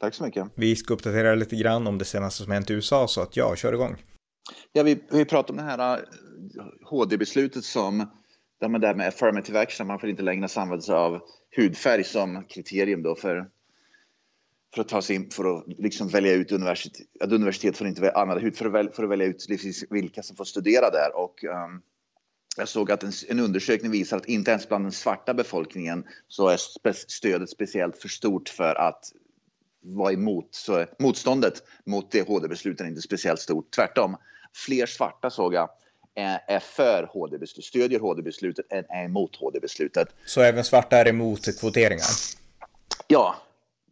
Tack så mycket. Vi ska uppdatera lite grann om det senaste som hänt i USA, så att ja, kör igång. Ja, vi, vi pratar om det här HD-beslutet äh, som där man där med affirmative action, man får inte längre använda sig av hudfärg som kriterium då för, för att ta sig in, för att liksom välja ut universitet. Att universitet får inte använda hud för att, välja, för att välja ut vilka som får studera där. Och, um, jag såg att en, en, undersökning visar att inte ens bland den svarta befolkningen så är stödet speciellt för stort för att var emot. Så motståndet mot det HD-beslutet är inte speciellt stort. Tvärtom, fler svarta såg jag är för HD-beslut, stödjer HD-beslutet än är emot HD-beslutet. Så även svarta är emot kvoteringar? Ja,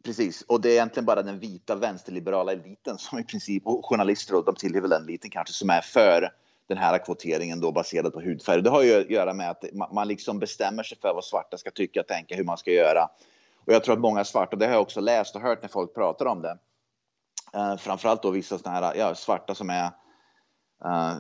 precis. Och det är egentligen bara den vita vänsterliberala eliten som i princip, och journalister och de tillhör väl den eliten kanske, som är för den här kvoteringen då baserad på hudfärg. Det har ju att göra med att man liksom bestämmer sig för vad svarta ska tycka, tänka, hur man ska göra. Och jag tror att många svarta, det har jag också läst och hört när folk pratar om det. Uh, framförallt då vissa sådana här ja, svarta som är uh,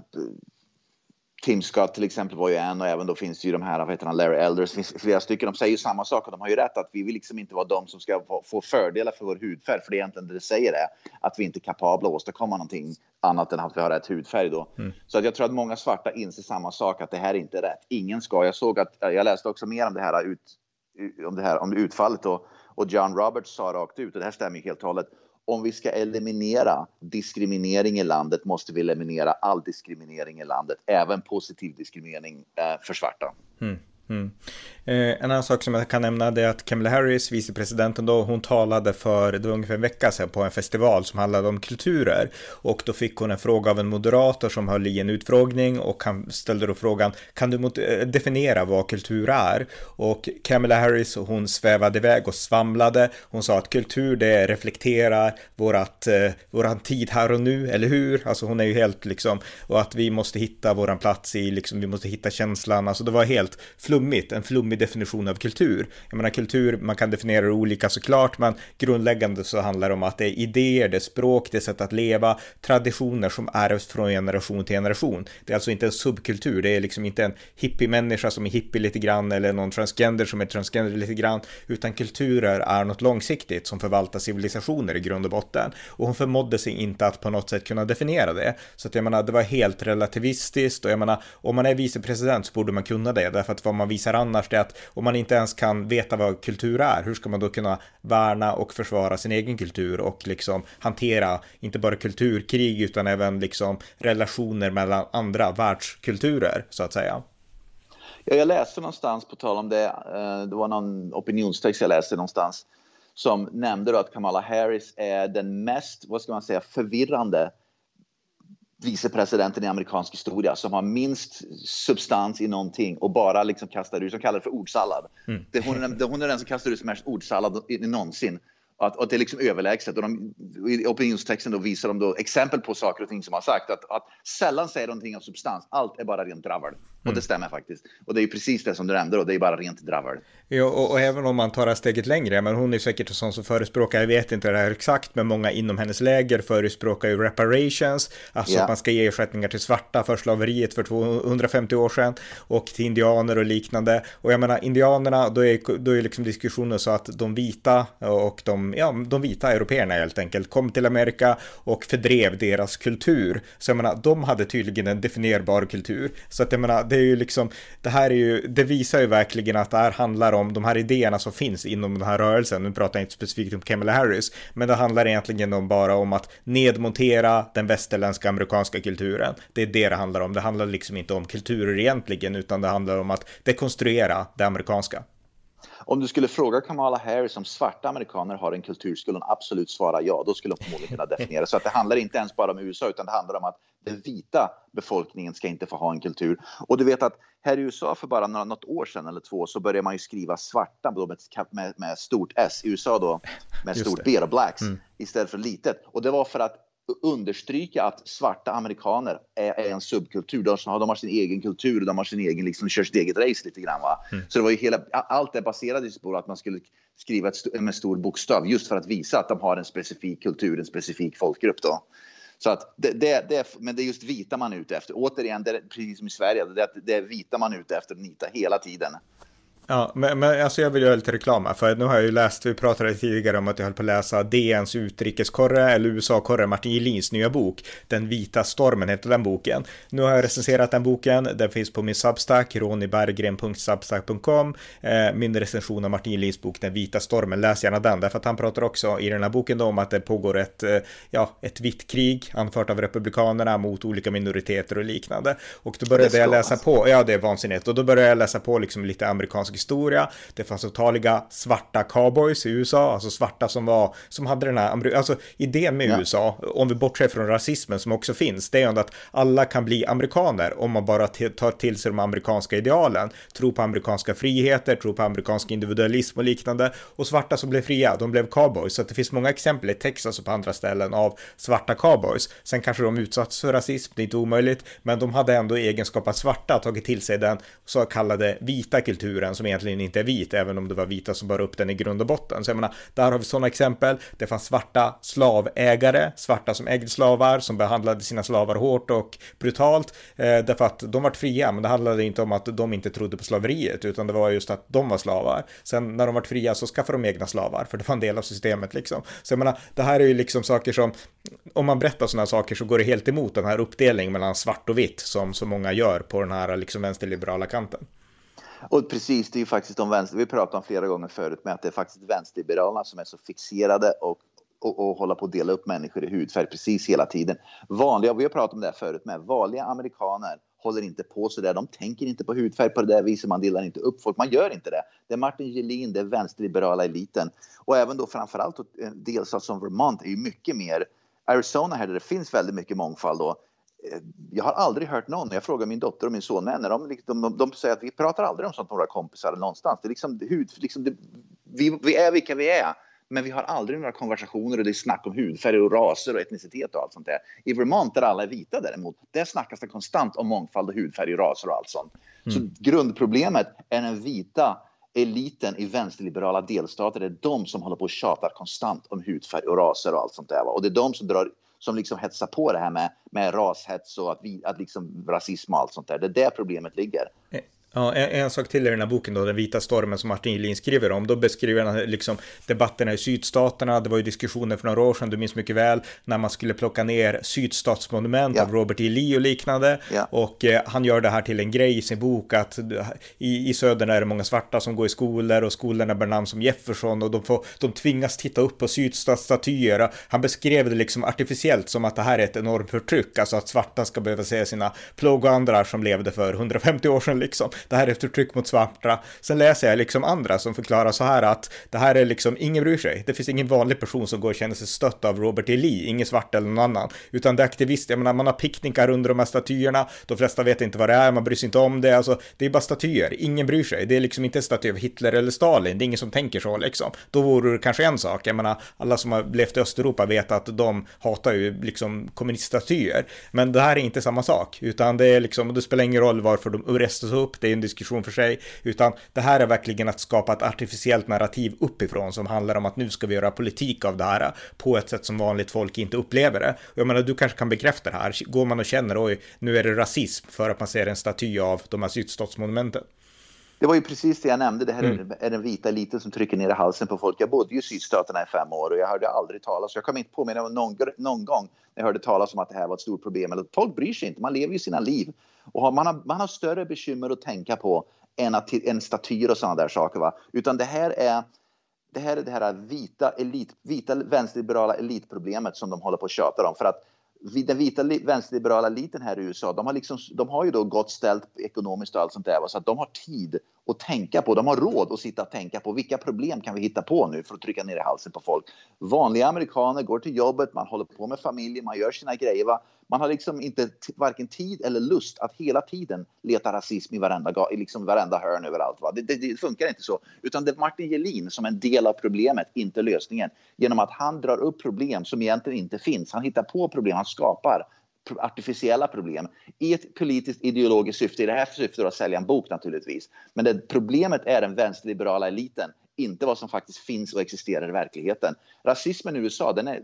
Tim Scott till exempel var ju en och även då finns det ju de här, vad heter han, Larry Elders, det finns flera stycken, de säger ju samma sak och de har ju rätt att vi vill liksom inte vara de som ska få fördelar för vår hudfärg, för det är egentligen det det säger är att vi inte är kapabla att åstadkomma någonting annat än att vi har rätt hudfärg då. Mm. Så att jag tror att många svarta inser samma sak, att det här är inte rätt. Ingen ska, jag såg att, jag läste också mer om det här ut, Eh, om det här om utfallet då och John Roberts sa rakt ut, och det här stämmer helt och hållet, om vi ska eliminera diskriminering i landet måste vi eliminera all diskriminering i landet, även positiv diskriminering eh, för svarta. Mm. Mm. Eh, en annan sak som jag kan nämna är att Kamala Harris, vicepresidenten då, hon talade för, det var ungefär en vecka sedan på en festival som handlade om kulturer. Och då fick hon en fråga av en moderator som höll i en utfrågning och han ställde då frågan, kan du eh, definiera vad kultur är? Och Kamala Harris, hon svävade iväg och svamlade. Hon sa att kultur det reflekterar vårat, eh, våran tid här och nu, eller hur? Alltså hon är ju helt liksom, och att vi måste hitta våran plats i, liksom, vi måste hitta känslan, alltså det var helt flummigt, en flummig definition av kultur. Jag menar kultur, man kan definiera det olika såklart, men grundläggande så handlar det om att det är idéer, det är språk, det är sätt att leva, traditioner som ärvs från generation till generation. Det är alltså inte en subkultur, det är liksom inte en hippie-människa som är hippie lite grann eller någon transgender som är transgender lite grann, utan kulturer är något långsiktigt som förvaltar civilisationer i grund och botten. Och hon förmådde sig inte att på något sätt kunna definiera det. Så att jag menar, det var helt relativistiskt och jag menar, om man är vicepresident så borde man kunna det, därför att vad man visar annars är att om man inte ens kan veta vad kultur är, hur ska man då kunna värna och försvara sin egen kultur och liksom hantera inte bara kulturkrig utan även liksom relationer mellan andra världskulturer så att säga. Ja, jag läste någonstans, på tal om det, eh, det var någon opinionstext jag läste någonstans som nämnde då att Kamala Harris är den mest, vad ska man säga, förvirrande vicepresidenten i amerikansk historia som har minst substans i någonting och bara liksom kastar ut, som kallar det för ordsallad. Mm. Det, hon, är, hon är den som kastar ut mest ordsallad någonsin. Att, att det är liksom överlägset. Och de, I opinionstexten då visar de då exempel på saker och ting som har sagt. Att, att sällan säger någonting av substans. Allt är bara rent dravel. Mm. Och det mm. stämmer faktiskt. Och det är precis det som du nämnde då. Det är bara rent dravel. Ja, och, och, även om man tar det steget längre. Men hon är säkert en sån som förespråkar, jag vet inte det här exakt, men många inom hennes läger förespråkar ju reparations. Alltså yeah. att man ska ge ersättningar till svarta för slaveriet för 250 år sedan. Och till indianer och liknande. Och jag menar, indianerna, då är, då är liksom diskussionen så att de vita och de ja, de vita européerna helt enkelt kom till Amerika och fördrev deras kultur. Så jag menar, de hade tydligen en definierbar kultur. Så att jag menar, det är ju liksom, det här är ju, det visar ju verkligen att det här handlar om de här idéerna som finns inom den här rörelsen. Nu pratar jag inte specifikt om Kamala Harris, men det handlar egentligen om bara om att nedmontera den västerländska amerikanska kulturen. Det är det det handlar om. Det handlar liksom inte om kulturer egentligen, utan det handlar om att dekonstruera det amerikanska. Om du skulle fråga Kamala Harris om svarta amerikaner har en kultur skulle hon absolut svara ja. Då skulle hon förmodligen kunna definiera. Så att det handlar inte ens bara om USA utan det handlar om att den vita befolkningen ska inte få ha en kultur. Och du vet att här i USA för bara något år sedan eller två så började man ju skriva svarta med, med, stort S. I USA då med stort B blacks mm. istället för litet. Och det var för att understryka att svarta amerikaner är, är en subkultur. De har, de har, sin egen kultur, de har sin egen, liksom, kör sitt eget race lite grann. Va? Mm. Så det var ju hela, allt det baserades på att man skulle skriva ett, med stor bokstav just för att visa att de har en specifik kultur, en specifik folkgrupp. Då. Så att det, det, det, men det är just vita man är ute efter. Återigen, det är precis som i Sverige, det, det är vita man är ute efter, nita hela tiden. Ja, men, men alltså jag vill göra lite reklam här, för nu har jag ju läst, vi pratade tidigare om att jag höll på att läsa DNs utrikeskorre, eller USA-korre, Martin Gelins nya bok, Den vita stormen heter den boken. Nu har jag recenserat den boken, den finns på min Substack, roniberggren.substack.com, eh, min recension av Martin Gelins bok Den vita stormen, läs gärna den, därför att han pratar också i den här boken då om att det pågår ett, eh, ja, ett vitt krig anfört av republikanerna mot olika minoriteter och liknande. Och då började jag läsa på, ja det är vansinnigt, och då började jag läsa på liksom lite amerikansk historia. Det fanns otaliga svarta cowboys i USA, alltså svarta som var, som hade den här, alltså idén med ja. USA, om vi bortser från rasismen som också finns, det är ju att alla kan bli amerikaner om man bara tar till sig de amerikanska idealen, tror på amerikanska friheter, tror på amerikansk individualism och liknande. Och svarta som blev fria, de blev cowboys. Så det finns många exempel i Texas och på andra ställen av svarta cowboys. Sen kanske de utsatts för rasism, det är inte omöjligt, men de hade ändå egenskap att svarta tagit till sig den så kallade vita kulturen som egentligen inte är vit, även om det var vita som bar upp den i grund och botten. Så jag menar, där har vi sådana exempel. Det fanns svarta slavägare, svarta som ägde slavar, som behandlade sina slavar hårt och brutalt, eh, därför att de var fria, men det handlade inte om att de inte trodde på slaveriet, utan det var just att de var slavar. Sen när de var fria så skaffade de egna slavar, för det var en del av systemet liksom. Så jag menar, det här är ju liksom saker som, om man berättar sådana saker så går det helt emot den här uppdelningen mellan svart och vitt som så många gör på den här liksom vänsterliberala kanten. Och precis, det är ju faktiskt de vänster, vi pratade om flera gånger förut med att det är faktiskt vänsterliberalerna som är så fixerade och och, och hålla på att dela upp människor i hudfärg precis hela tiden. Vanliga, vi har pratat om det här förut med, vanliga amerikaner håller inte på så där. De tänker inte på hudfärg på det där viset. Man delar inte upp folk. Man gör inte det. Det är Martin Gelin, det är vänsterliberala eliten och även då framförallt eh, en delstat alltså som Vermont är ju mycket mer Arizona här där det finns väldigt mycket mångfald då jag har aldrig hört någon, jag frågar min dotter och min son, när de, liksom, de, de, säger att vi pratar aldrig om sånt med våra kompisar någonstans. Det är liksom, hud, liksom det, vi, vi är vilka vi är, men vi har aldrig några konversationer och det är snack om hudfärg och raser och etnicitet och allt sånt där. I Vermont där alla är vita däremot, där snackas det konstant om mångfald och hudfärg och raser och allt sånt. Mm. Så grundproblemet är den vita eliten i vänsterliberala delstater, det är de som håller på och tjatar konstant om hudfärg och raser och allt sånt där. Va? Och det är de som drar som liksom hetsar på det här med, med rashets och att, vi, att liksom rasism och allt sånt där. Det är där problemet ligger. Eh, Ja, en, en, sak till i den här boken då, Den vita stormen som Martin Gelin skriver om. Då beskriver han liksom debatterna i sydstaterna. Det var ju diskussioner för några år sedan, du minns mycket väl, när man skulle plocka ner sydstatsmonument ja. av Robert E. Lee och liknande. Ja. Och eh, han gör det här till en grej i sin bok att i, i södern är det många svarta som går i skolor och skolorna bär namn som Jefferson och de, får, de tvingas titta upp på sydstatsstatyer. Han beskrev det liksom artificiellt som att det här är ett enormt förtryck, alltså att svarta ska behöva se sina plågoandrar som levde för 150 år sedan liksom det här är ett förtryck mot svarta. Sen läser jag liksom andra som förklarar så här att det här är liksom, ingen bryr sig. Det finns ingen vanlig person som går och känner sig stött av Robert E. Lee, ingen svart eller någon annan, utan det är aktivister, jag menar man har picknickar under de här statyerna, de flesta vet inte vad det är, man bryr sig inte om det, alltså det är bara statyer, ingen bryr sig, det är liksom inte en staty av Hitler eller Stalin, det är ingen som tänker så liksom. Då vore det kanske en sak, jag menar alla som har levt i Östeuropa vet att de hatar ju liksom kommuniststatyer, men det här är inte samma sak, utan det är liksom, det spelar ingen roll varför de restas upp, det är en diskussion för sig, utan det här är verkligen att skapa ett artificiellt narrativ uppifrån som handlar om att nu ska vi göra politik av det här på ett sätt som vanligt folk inte upplever det. Jag menar, du kanske kan bekräfta det här. Går man och känner, oj, nu är det rasism för att man ser en staty av de här sydstatsmonumenten. Det var ju precis det jag nämnde. Det här mm. är den vita eliten som trycker ner i halsen på folk. Jag bodde ju i sydstaterna i fem år och jag hörde aldrig talas. Jag kan inte påminna mig någon, någon gång när jag hörde talas om att det här var ett stort problem. Eller, folk bryr sig inte, man lever ju sina liv. Och man, har, man har större bekymmer att tänka på än, att, än statyer och sådana där saker. Va? Utan det här är det här är det här vita, elit, vita vänsterliberala elitproblemet som de håller på att tjata om. För att den vita vänsterliberala eliten här i USA, de har, liksom, de har ju då gott ställt ekonomiskt och allt sånt där. Så att de har tid att tänka på. De har råd att sitta och tänka på vilka problem kan vi hitta på nu för att trycka ner i halsen på folk. Vanliga amerikaner går till jobbet, man håller på med familjen, man gör sina grejer. Va? Man har liksom inte varken tid eller lust att hela tiden leta rasism i varenda, liksom varenda hörn överallt. Va? Det, det, det funkar inte så. Utan det är Martin Jelin som en del av problemet, inte lösningen. Genom att han drar upp problem som egentligen inte finns. Han hittar på problem, han skapar artificiella problem i ett politiskt ideologiskt syfte. I det här syftet att sälja en bok naturligtvis. Men det, problemet är den vänsterliberala eliten, inte vad som faktiskt finns och existerar i verkligheten. Rasismen i USA, den är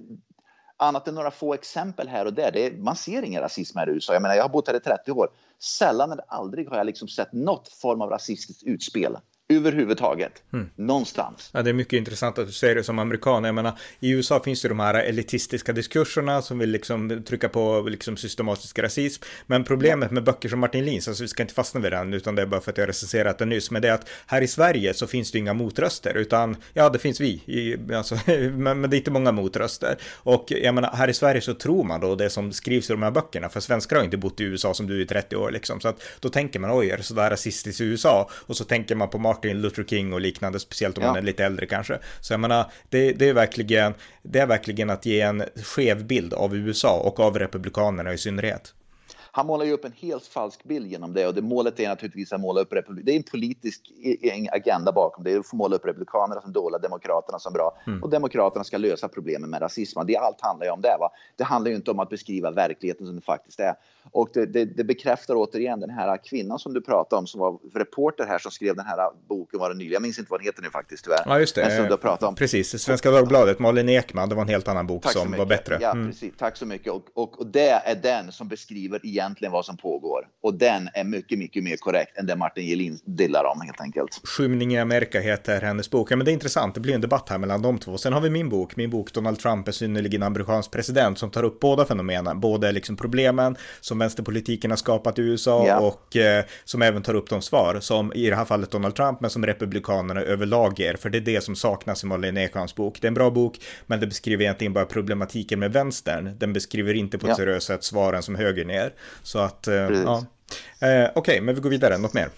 annat än några få exempel här och där. Är, man ser ingen rasism här i USA. Jag menar, jag har bott här i 30 år. Sällan eller aldrig har jag liksom sett något form av rasistiskt utspel överhuvudtaget. Mm. Någonstans. Ja, det är mycket intressant att du säger det som amerikan. Jag menar, i USA finns det de här elitistiska diskurserna som vill liksom trycka på liksom systematisk rasism. Men problemet med böcker som Martin Lins, alltså vi ska inte fastna vid den, utan det är bara för att jag recenserat den nyss, men det är att här i Sverige så finns det inga motröster, utan ja, det finns vi, i, alltså, men, men det är inte många motröster. Och jag menar, här i Sverige så tror man då det som skrivs i de här böckerna, för svenskar har inte bott i USA som du i 30 år liksom, så att då tänker man oj, är det sådär rasistiskt i USA? Och så tänker man på Martin Martin Luther King och liknande, speciellt om ja. man är lite äldre kanske. Så jag menar, det, det, är verkligen, det är verkligen att ge en skev bild av USA och av republikanerna i synnerhet han målar ju upp en helt falsk bild genom det och det målet är naturligtvis att måla upp republik. Det är en politisk agenda bakom det. Är att få måla upp republikanerna som dåliga, demokraterna som bra mm. och demokraterna ska lösa problemen med rasismen. Det allt handlar ju om det. Va? Det handlar ju inte om att beskriva verkligheten som det faktiskt är. Och det, det, det bekräftar återigen den här kvinnan som du pratade om som var reporter här som skrev den här boken var det nyligen. Jag minns inte vad den heter nu faktiskt tyvärr. Ja just det. Men som du pratade om. Precis, Svenska Dagbladet, Malin Ekman, det var en helt annan bok som var bättre. Ja, mm. precis. Tack så mycket. Och, och, och det är den som beskriver egentligen vad som pågår. Och den är mycket, mycket mer korrekt än det Martin Gelin dillar om helt enkelt. Skymning i Amerika heter hennes bok. Ja, men det är intressant. Det blir en debatt här mellan de två. Sen har vi min bok, min bok Donald Trump är synnerligen amerikansk president som tar upp båda fenomenen, både liksom problemen som vänsterpolitiken har skapat i USA ja. och eh, som även tar upp de svar som i det här fallet Donald Trump, men som republikanerna överlag ger, för det är det som saknas i Malin Ekmans bok. Det är en bra bok, men det beskriver egentligen bara problematiken med vänstern. Den beskriver inte på ett ja. seriöst sätt svaren som höger ner. Så att Eh, ja. Eh, Okej, okay, men vi går vidare. Något mer?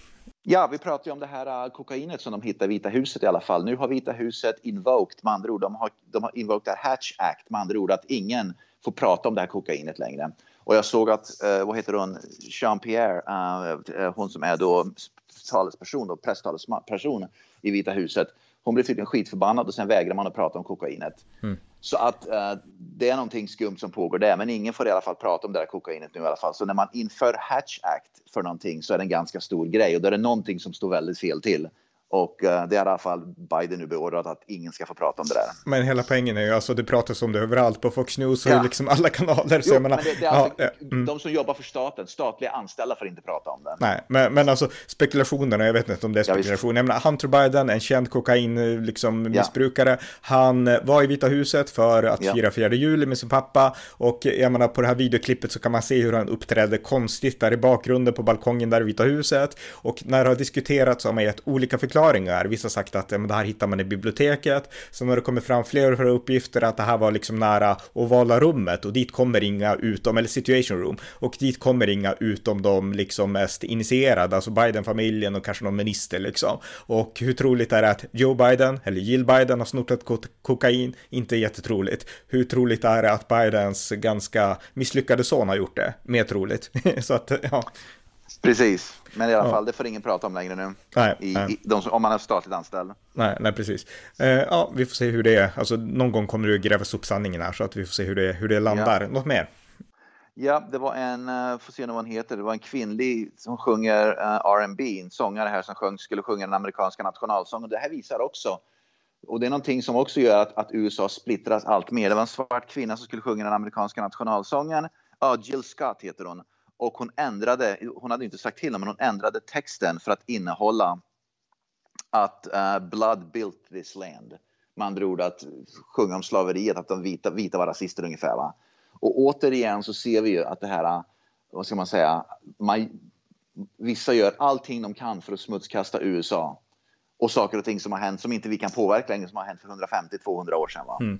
Ja, vi pratar ju om det här uh, kokainet som de hittade i Vita huset i alla fall. Nu har Vita huset invoked, med andra ord, de har, de har invoked Hatch Act, med andra ord att ingen får prata om det här kokainet längre. Och jag såg att, uh, vad heter hon, Jean-Pierre, uh, hon som är då talesperson, då, presstalesperson i Vita huset, hon blev tydligen skitförbannad och sen vägrar man att prata om kokainet. Mm. Så att uh, det är någonting skumt som pågår där, men ingen får i alla fall prata om det där kokainet nu i alla fall. Så när man inför Hatch Act för någonting så är det en ganska stor grej och då är det någonting som står väldigt fel till. Och eh, det är i alla fall Biden nu beordrat att ingen ska få prata om det där. Men hela poängen är ju alltså det pratas om det överallt på Fox News och ja. liksom alla kanaler. Så jo, menar, men det, det är alltså, ja, mm. De som jobbar för staten, statliga anställda får inte prata om det. Nej, men, men alltså spekulationerna, jag vet inte om det är spekulation. Ja, jag menar, Hunter Biden, en känd kokain liksom, missbrukare, ja. han var i Vita huset för att fira fjärde juli med sin pappa. Och jag menar, på det här videoklippet så kan man se hur han uppträdde konstigt där i bakgrunden på balkongen där i Vita huset. Och när det har diskuterats har man gett olika förklaringar förklaringar. Vissa har sagt att ja, men det här hittar man i biblioteket. Sen har det kommit fram fler och fler uppgifter att det här var liksom nära ovala rummet och dit kommer inga utom, eller situation room, och dit kommer inga utom de liksom mest initierade, alltså Biden-familjen och kanske någon minister liksom. Och hur troligt är det att Joe Biden eller Jill Biden har snortat kokain? Inte jättetroligt. Hur troligt är det att Bidens ganska misslyckade son har gjort det? Mer troligt. Så att, ja. Precis, men i alla ja. fall, det får ingen prata om längre nu. Nej, I, nej. I, de, om man är statligt anställd. Nej, nej precis. Eh, ja, vi får se hur det är. Alltså, någon gång kommer det att grävas upp sanningen här, så att vi får se hur det, hur det landar. Ja. Något mer? Ja, det var en, uh, får se vad hon heter, det var en kvinnlig som sjunger uh, R&B, en sångare här som sjöng, skulle sjunga den amerikanska nationalsången. Det här visar också, och det är någonting som också gör att, att USA splittras allt mer. Det var en svart kvinna som skulle sjunga den amerikanska nationalsången. Ja, Jill Scott heter hon och hon ändrade, hon hade inte sagt till men hon ändrade texten för att innehålla att uh, blood built this land. Med andra ord att sjunga om slaveriet, att de vita, vita var rasister ungefär. Va? Och återigen så ser vi ju att det här, vad ska man säga, man, vissa gör allting de kan för att smutskasta USA. Och saker och ting som har hänt som inte vi kan påverka längre, som har hänt för 150-200 år sedan. Va? Mm.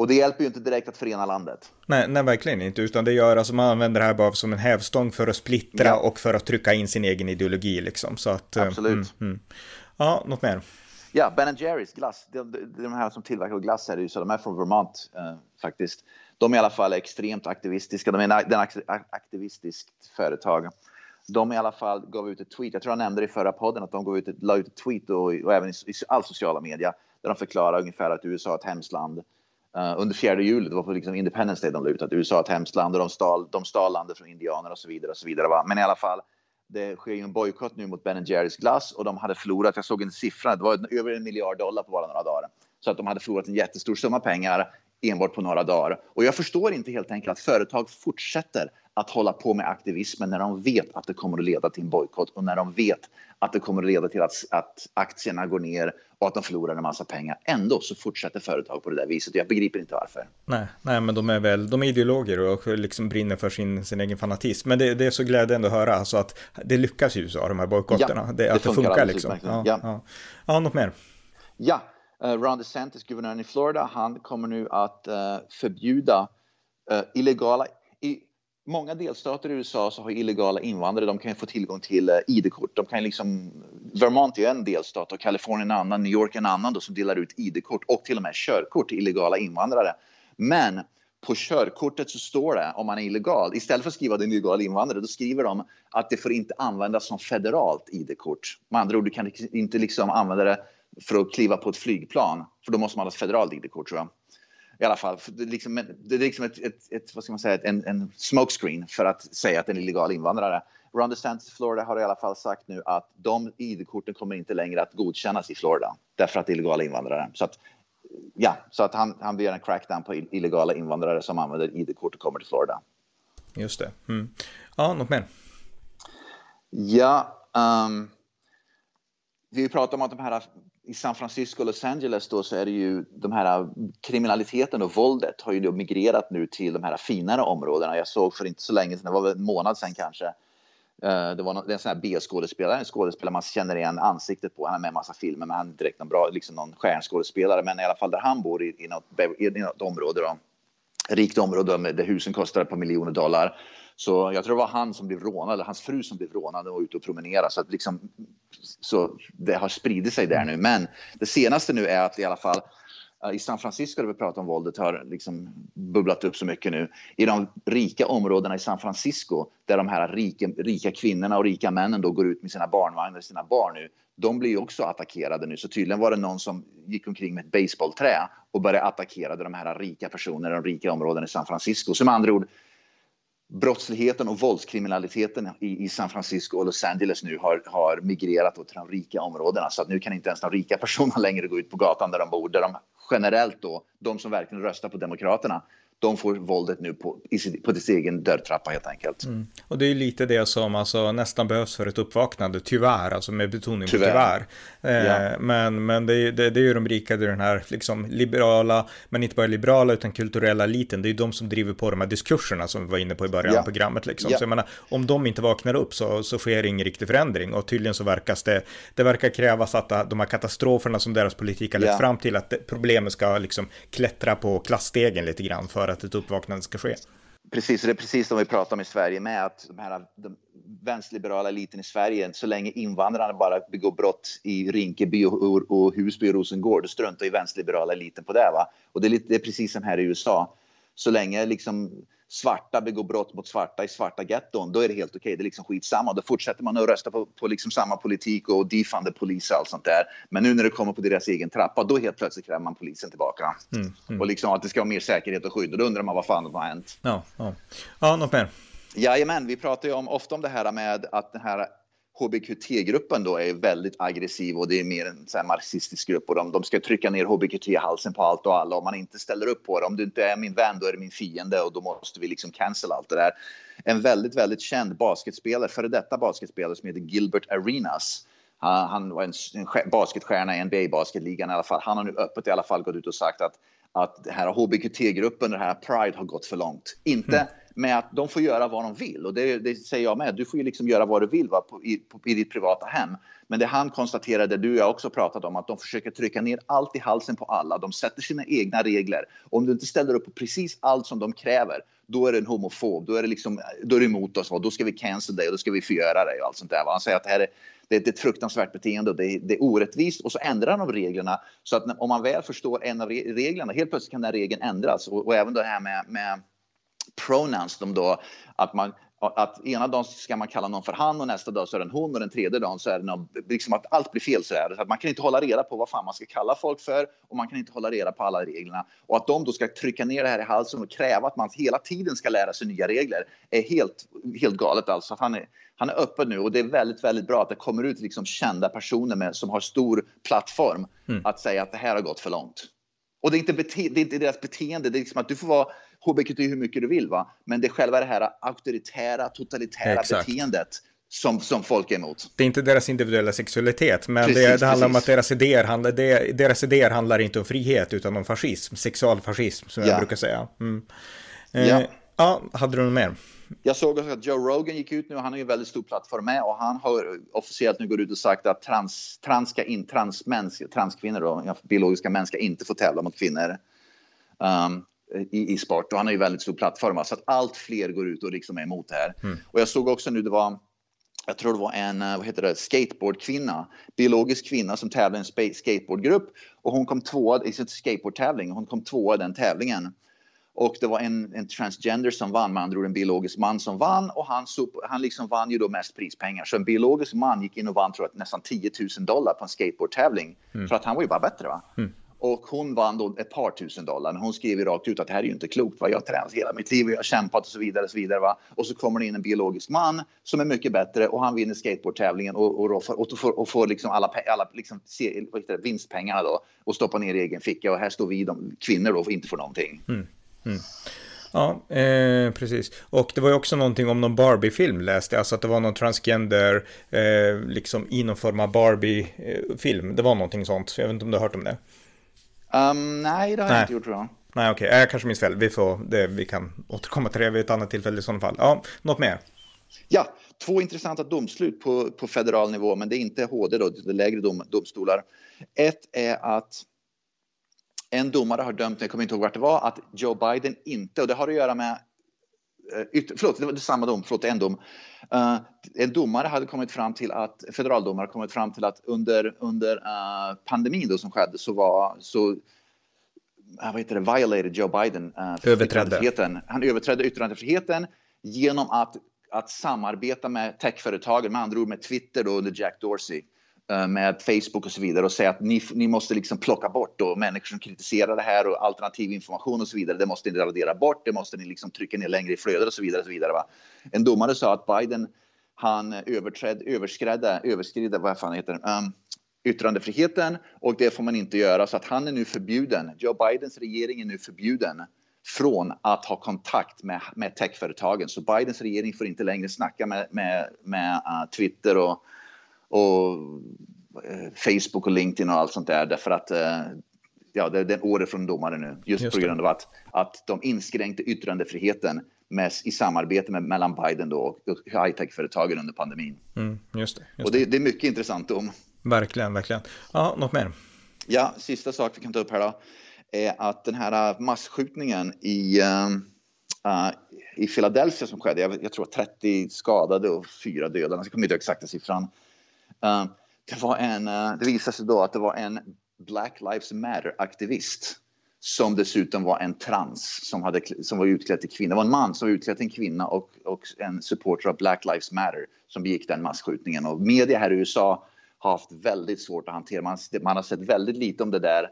Och det hjälper ju inte direkt att förena landet. Nej, nej, verkligen inte, utan det gör alltså man använder det här bara som en hävstång för att splittra ja. och för att trycka in sin egen ideologi liksom. Så att, eh, Absolut. Mm, mm. Ja, något mer? Ja, Ben Jerrys glass, de, de, de här som tillverkar glass här i USA, de är från Vermont uh, faktiskt. De är i alla fall extremt aktivistiska, de är en aktivistiskt företag. De i alla fall gav ut ett tweet, jag tror jag nämnde det i förra podden, att de gav ut ett, la ut ett tweet och, och även i, i all sociala media där de förklarar ungefär att USA är ett hemskt land Uh, under fjärde juli, det var på liksom Independence Day de la ut att USA är ett hemskt land och de stal, de stal landet från indianer och så vidare. och så vidare. Va? Men i alla fall, det sker ju en bojkott nu mot Ben Jerrys glass och de hade förlorat, jag såg en siffra, det var över en miljard dollar på bara några dagar. Så att de hade förlorat en jättestor summa pengar enbart på några dagar. Och jag förstår inte helt enkelt att företag fortsätter att hålla på med aktivismen när de vet att det kommer att leda till en bojkott och när de vet att det kommer att leda till att, att aktierna går ner och att de förlorar en massa pengar. Ändå så fortsätter företag på det där viset. Jag begriper inte varför. Nej, nej men de är väl, de är ideologer och liksom brinner för sin, sin egen fanatism. Men det, det är så glädjande att höra alltså att det lyckas i USA, de här bojkotterna. Ja, det, det att funkar det funkar liksom. Ja. Ja. Ja. ja, något mer? Ja, uh, Ron DeSantis, guvernören i Florida, han kommer nu att uh, förbjuda uh, illegala många delstater i USA så har illegala invandrare, de kan få tillgång till eh, ID-kort. De kan liksom, Vermont är en delstat och Kalifornien en annan, New York en annan då, som delar ut ID-kort och till och med körkort till illegala invandrare. Men på körkortet så står det om man är illegal, istället för att skriva den illegal invandrare, då skriver de att det får inte användas som federalt ID-kort. Med andra ord, du kan inte liksom använda det för att kliva på ett flygplan, för då måste man ha ett federalt ID-kort tror jag i alla fall. Det är liksom, det är liksom ett, ett, ett, vad ska man säga, en, en smokescreen för att säga att en illegal invandrare. Ron DeSantis i Florida har i alla fall sagt nu att de ID-korten kommer inte längre att godkännas i Florida därför att det är illegala invandrare. Så att, ja, så att han, han begär en crackdown på illegala invandrare som använder ID-kort och kommer till Florida. Just det. Mm. Ja, något mer? Ja, um, vi pratar om att de här i San Francisco och Los Angeles då så är det ju de här äh, kriminaliteten och våldet har ju då migrerat nu till de här finare områdena. Jag såg för inte så länge sedan, det var väl en månad sedan kanske, äh, det var någon, är en sån här B-skådespelare, en skådespelare man känner igen ansiktet på. Han är med i en massa filmer, men han är inte direkt någon bra, liksom någon stjärnskådespelare. Men i alla fall där han bor i, i, något, i något område då, rikt område där husen kostar ett par miljoner dollar. Så jag tror det var han som blev rånad, eller hans fru som blev rånad och var ute och promenerade. Så, att liksom, så det har spridit sig där nu. Men det senaste nu är att i alla fall eh, i San Francisco, där vi pratar om våldet, har liksom bubblat upp så mycket nu. I de rika områdena i San Francisco, där de här rika, rika kvinnorna och rika männen då går ut med sina barnvagnar och sina barn nu, de blir ju också attackerade nu. Så tydligen var det någon som gick omkring med ett baseballträ och började attackera de här rika personerna i de rika områdena i San Francisco. Så med andra ord, brottsligheten och våldskriminaliteten i, i, San Francisco och Los Angeles nu har, har migrerat till de rika områdena. Så att nu kan inte ens de rika personerna längre gå ut på gatan där de bor, där de generellt då, de som verkligen röstar på Demokraterna, de får våldet nu på, på sin egen dörrtrappa helt enkelt. Mm. Och det är lite det som alltså nästan behövs för ett uppvaknande, tyvärr, alltså med betoning på tyvärr. tyvärr. Eh, ja. Men, men det, är, det, det är ju de rika, det är den här liksom liberala, men inte bara liberala utan kulturella eliten, det är ju de som driver på de här diskurserna som vi var inne på i början ja. av programmet. Liksom. Ja. Så jag menar, om de inte vaknar upp så, så sker ingen riktig förändring och tydligen så verkas det, det verkar krävas att de här katastroferna som deras politik har lett fram till, att problemet ska liksom klättra på klassstegen lite grann för att ett uppvaknande ska ske. Precis, och det är precis som vi pratar om i Sverige med att de här de vänsterliberala eliten i Sverige, så länge invandrarna bara begår brott i Rinkeby och, och, och Husby och Rosengård, då struntar ju vänsterliberala eliten på det. Va? Och det är, lite, det är precis som här i USA. Så länge liksom svarta begår brott mot svarta i svarta getton, då är det helt okej. Okay. Det är liksom skitsamma. Då fortsätter man att rösta på, på liksom samma politik och defund the police och allt sånt där. Men nu när det kommer på deras egen trappa, då helt plötsligt kräver man polisen tillbaka. Mm, mm. Och liksom att det ska vara mer säkerhet och skydd. Och då undrar man vad fan som har hänt. Ja, ja. ja något mer? Jajamän, vi pratar ju om, ofta om det här med att den här HBQT-gruppen då är väldigt aggressiv och det är mer en så här marxistisk grupp och de, de ska trycka ner HBQT i halsen på allt och alla. Om man inte ställer upp på det, om du inte är min vän, då är du min fiende och då måste vi liksom cancel allt det där. En väldigt, väldigt känd basketspelare, före detta basketspelare som heter Gilbert Arenas. Han, han var en, en basketstjärna i NBA-basketligan i alla fall. Han har nu öppet i alla fall gått ut och sagt att att den här HBQT-gruppen, den här Pride har gått för långt. Inte mm med att de får göra vad de vill. Och det, det säger jag med. Du får ju liksom göra vad du vill va, på, i, på, i ditt privata hem. Men det han konstaterade, du och jag också pratat om, att de försöker trycka ner allt i halsen på alla. De sätter sina egna regler. Om du inte ställer upp på precis allt som de kräver, då är du en homofob. Då är det, liksom, då är det emot oss. Va? Då ska vi cancel dig och då ska vi förgöra dig och allt sånt där. Va? Han säger att det här är, det är ett fruktansvärt beteende och det är, det är orättvist. Och så ändrar de reglerna så att om man väl förstår en av reglerna, helt plötsligt kan den regeln ändras. Och, och även det här med, med pronouns, de då, att man att ena dagen ska man kalla någon för han och nästa dag så är det en hon och den tredje dagen så är det någon, liksom att allt blir fel så är det. Så att man kan inte hålla reda på vad fan man ska kalla folk för och man kan inte hålla reda på alla reglerna. Och att de då ska trycka ner det här i halsen och kräva att man hela tiden ska lära sig nya regler är helt, helt galet alltså. Han är, han är öppen nu och det är väldigt, väldigt bra att det kommer ut liksom kända personer med, som har stor plattform mm. att säga att det här har gått för långt. Och det är inte, bete, det är inte deras beteende, det är liksom att du får vara hbtq hur mycket du vill, va? men det är själva det här auktoritära, totalitära Exakt. beteendet som, som folk är emot. Det är inte deras individuella sexualitet, men precis, det, det handlar om att deras idéer, handlar, det, deras idéer handlar inte om frihet utan om fascism, sexualfascism som ja. jag brukar säga. Mm. Eh, ja. ja, hade du något mer? Jag såg också att Joe Rogan gick ut nu, han har ju en väldigt stor plattform med och han har officiellt nu gått ut och sagt att trans, trans, ska in, trans män, transkvinnor då, biologiska män ska inte få tävla mot kvinnor. Um, i, i sport och han har ju väldigt stor plattform så att allt fler går ut och liksom är emot det här. Mm. Och jag såg också nu det var jag tror det var en vad heter det, skateboardkvinna, biologisk kvinna som tävlade i en skateboardgrupp och hon kom tvåa i sin skateboardtävling. Hon kom tvåa i den tävlingen. Och det var en, en transgender som vann, med andra ord en biologisk man som vann och han, han liksom vann ju då mest prispengar. Så en biologisk man gick in och vann tror jag, nästan 10 000 dollar på en skateboardtävling. Mm. För att han var ju bara bättre va. Mm. Och hon vann då ett par tusen dollar. Hon skrev rakt ut att det här är ju inte klokt. Va? Jag har tränat hela mitt liv och jag har kämpat och så vidare. Och så, vidare va? och så kommer det in en biologisk man som är mycket bättre och han vinner skateboardtävlingen och, och, och, och får, och får liksom alla, alla liksom, se, vinstpengarna då och stoppa ner i egen ficka. Och här står vi de, kvinnor då och inte får någonting. Mm. Mm. Ja, eh, precis. Och det var ju också någonting om någon Barbie-film läste jag. Alltså att det var någon transgender, eh, liksom i någon form av Barbie-film. Det var någonting sånt. Jag vet inte om du har hört om det. Um, nej, det har nej. jag inte gjort tror jag. Nej, okej. Okay. Jag kanske minns fel. Vi, får, det, vi kan återkomma till det vid ett annat tillfälle i sådana fall. Ja, något mer? Ja, två intressanta domslut på, på federal nivå, men det är inte HD då, det är lägre dom, domstolar. Ett är att en domare har dömt, jag kommer inte ihåg vart det var, att Joe Biden inte, och det har att göra med eh, Ytter, förlåt, det var samma dom, förlåt, en dom. Uh, en domare hade kommit fram till att, federaldomare kommit fram till att under, under uh, pandemin då som skedde så var, så, uh, vad heter det, violated Joe Biden överträdde. Han överträdde yttrandefriheten genom att, att samarbeta med techföretagen, med andra ord med Twitter då under Jack Dorsey. Eh, med Facebook och så vidare och säga att ni, ni måste liksom plocka bort då människor som kritiserar det här och alternativ information och så vidare. Det måste ni radera bort. Det måste ni liksom trycka ner längre i flödet och så vidare. Och så vidare va? En domare sa att Biden han överträdde, överskredde, överskridde, vad fan heter det, um, yttrandefriheten och det får man inte göra så att han är nu förbjuden. Joe Bidens regering är nu förbjuden från att ha kontakt med, med techföretagen. Så Bidens regering får inte längre snacka med, med, med uh, Twitter och och eh, Facebook och LinkedIn och allt sånt där därför att eh, ja, det, är en order från domare nu just, just på grund av att, att de inskränkte yttrandefriheten med, i samarbete med, mellan Biden då och high-tech-företagen under pandemin. Mm, just det, just och det, det, är mycket intressant dom. Verkligen, verkligen. Ja, något mer? Ja, sista sak vi kan ta upp här då är att den här masskjutningen i, uh, i Philadelphia som skedde, jag, jag tror 30 skadade och fyra döda, jag kommer inte ihåg exakta siffran. Ehm, det, var en, uh, det visade sig då att det var en Black Lives Matter-aktivist som dessutom var en trans som, hade, som var utklädd till kvinna. Det var en man som var utklädd till en kvinna och, och en supporter av Black Lives Matter som begick den masskjutningen. Och media här i USA har haft väldigt svårt att hantera. Man, man har sett väldigt lite om det där,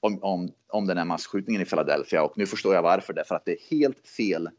om, om, om den här masskjutningen i Philadelphia och nu förstår jag varför. Därför att det är helt fel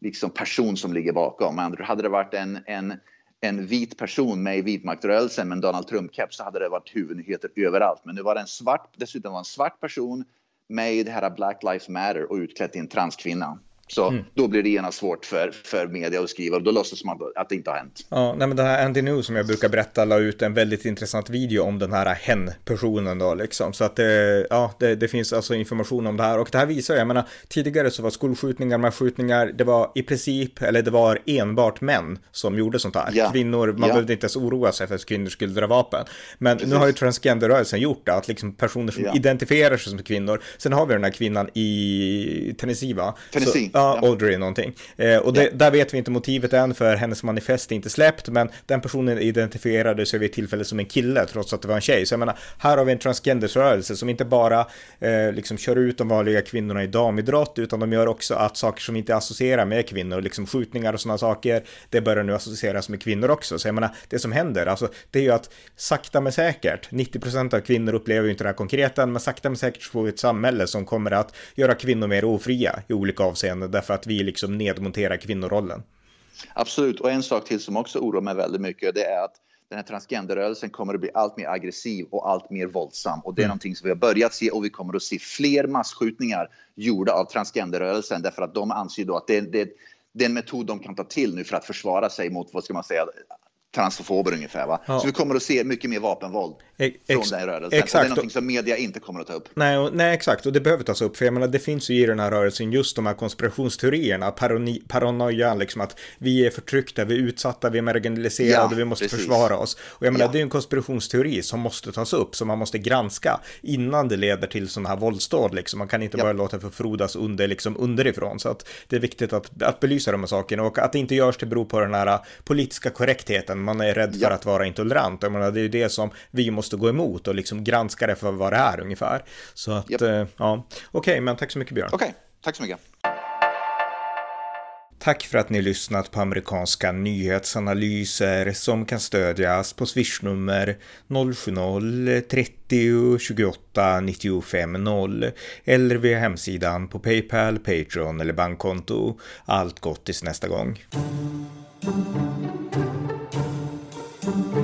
liksom, person som ligger bakom. Men hade det varit en, en en vit person med i vitmaktrörelsen med en Donald Trump-keps så hade det varit huvudnyheter överallt. Men nu var det en svart, dessutom var en svart person med i det här Black Lives Matter och utklädd till en transkvinna. Så mm. då blir det genast svårt för, för media att skriva och då låtsas man att det inte har hänt. Ja, nej, men den här Andy New som jag brukar berätta la ut en väldigt intressant video om den här hen-personen då liksom. Så att det, ja, det, det, finns alltså information om det här och det här visar, jag menar, tidigare så var skolskjutningar, masskjutningar, det var i princip, eller det var enbart män som gjorde sånt här. Ja. Kvinnor, man ja. behövde inte ens oroa sig för att kvinnor skulle dra vapen. Men Precis. nu har ju transgenderrörelsen gjort det, att liksom personer som ja. identifierar sig som kvinnor, sen har vi den här kvinnan i Tennessee va? Tennessee. Så, ja, Audrey någonting. Eh, och det, där vet vi inte motivet än för hennes manifest är inte släppt, men den personen identifierade sig vid ett tillfälle som en kille, trots att det var en tjej. Så jag menar, här har vi en transgendersrörelse som inte bara eh, liksom kör ut de vanliga kvinnorna i damidrott, utan de gör också att saker som inte associerar med kvinnor, liksom skjutningar och sådana saker, det börjar nu associeras med kvinnor också. Så jag menar, det som händer, alltså, det är ju att sakta men säkert, 90% av kvinnor upplever ju inte det här konkreta, men sakta men säkert får vi ett samhälle som kommer att göra kvinnor mer ofria i olika avseenden, därför att vi liksom nedmonterar kvinnorollen. Absolut, och en sak till som också oroar mig väldigt mycket, det är att den här transgenderrörelsen kommer att bli allt mer aggressiv och allt mer våldsam. Och det är mm. någonting som vi har börjat se och vi kommer att se fler massskjutningar gjorda av transgenderrörelsen därför att de anser då att det, det, det är en metod de kan ta till nu för att försvara sig mot, vad ska man säga, transfober ungefär. Va? Ja. Så vi kommer att se mycket mer vapenvåld Ex från den rörelsen. Exakt. Och det är någonting som media inte kommer att ta upp. Nej, och, nej, exakt. Och det behöver tas upp. För jag menar, det finns ju i den här rörelsen just de här konspirationsteorierna, paranoian, liksom att vi är förtryckta, vi är utsatta, vi är marginaliserade, ja, vi måste precis. försvara oss. Och jag menar, ja. det är en konspirationsteori som måste tas upp, som man måste granska innan det leder till sådana här våldsdåd. Liksom. Man kan inte bara låta det förfrodas under, liksom, underifrån. Så att det är viktigt att, att belysa de här sakerna och att det inte görs till beror på den här politiska korrektheten man är rädd för ja. att vara intolerant. Jag menar, det är ju det som vi måste gå emot och liksom granska det för vad det är ungefär. Så att, yep. eh, ja, okej, okay, men tack så mycket Björn. Okej, okay. tack så mycket. Tack för att ni lyssnat på amerikanska nyhetsanalyser som kan stödjas på swishnummer 070-30 28 95 0 eller via hemsidan på Paypal, Patreon eller bankkonto. Allt gott tills nästa gång. Thank you.